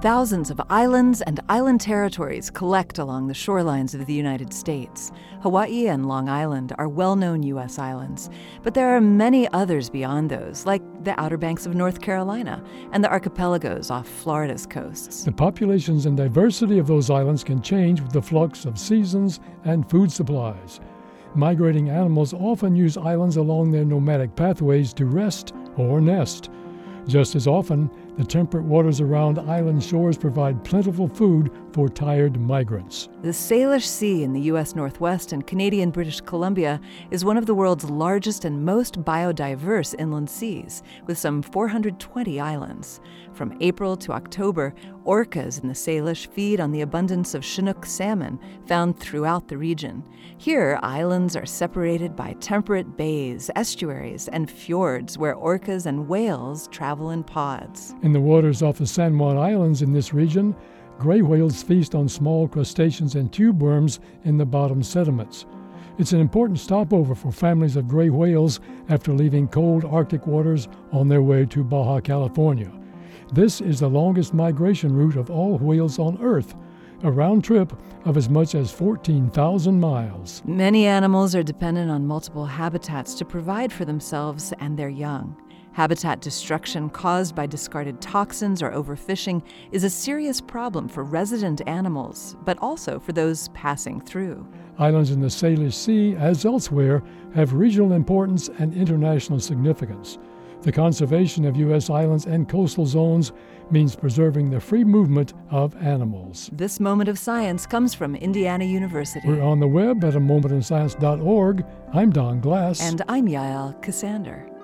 Thousands of islands and island territories collect along the shorelines of the United States. Hawaii and Long Island are well known U.S. islands, but there are many others beyond those, like the Outer Banks of North Carolina and the archipelagos off Florida's coasts. The populations and diversity of those islands can change with the flux of seasons and food supplies. Migrating animals often use islands along their nomadic pathways to rest or nest. Just as often, the temperate waters around island shores provide plentiful food for tired migrants. The Salish Sea in the U.S. Northwest and Canadian British Columbia is one of the world's largest and most biodiverse inland seas, with some 420 islands. From April to October, orcas in the Salish feed on the abundance of Chinook salmon found throughout the region. Here, islands are separated by temperate bays, estuaries, and fjords where orcas and whales travel in pods. In the waters off the San Juan Islands in this region, gray whales feast on small crustaceans and tube worms in the bottom sediments. It's an important stopover for families of gray whales after leaving cold Arctic waters on their way to Baja California. This is the longest migration route of all whales on Earth, a round trip of as much as 14,000 miles. Many animals are dependent on multiple habitats to provide for themselves and their young. Habitat destruction caused by discarded toxins or overfishing is a serious problem for resident animals, but also for those passing through. Islands in the Salish Sea, as elsewhere, have regional importance and international significance. The conservation of U.S. islands and coastal zones means preserving the free movement of animals. This moment of science comes from Indiana University. We're on the web at a momentofscience.org. I'm Don Glass. And I'm Yael Ksander.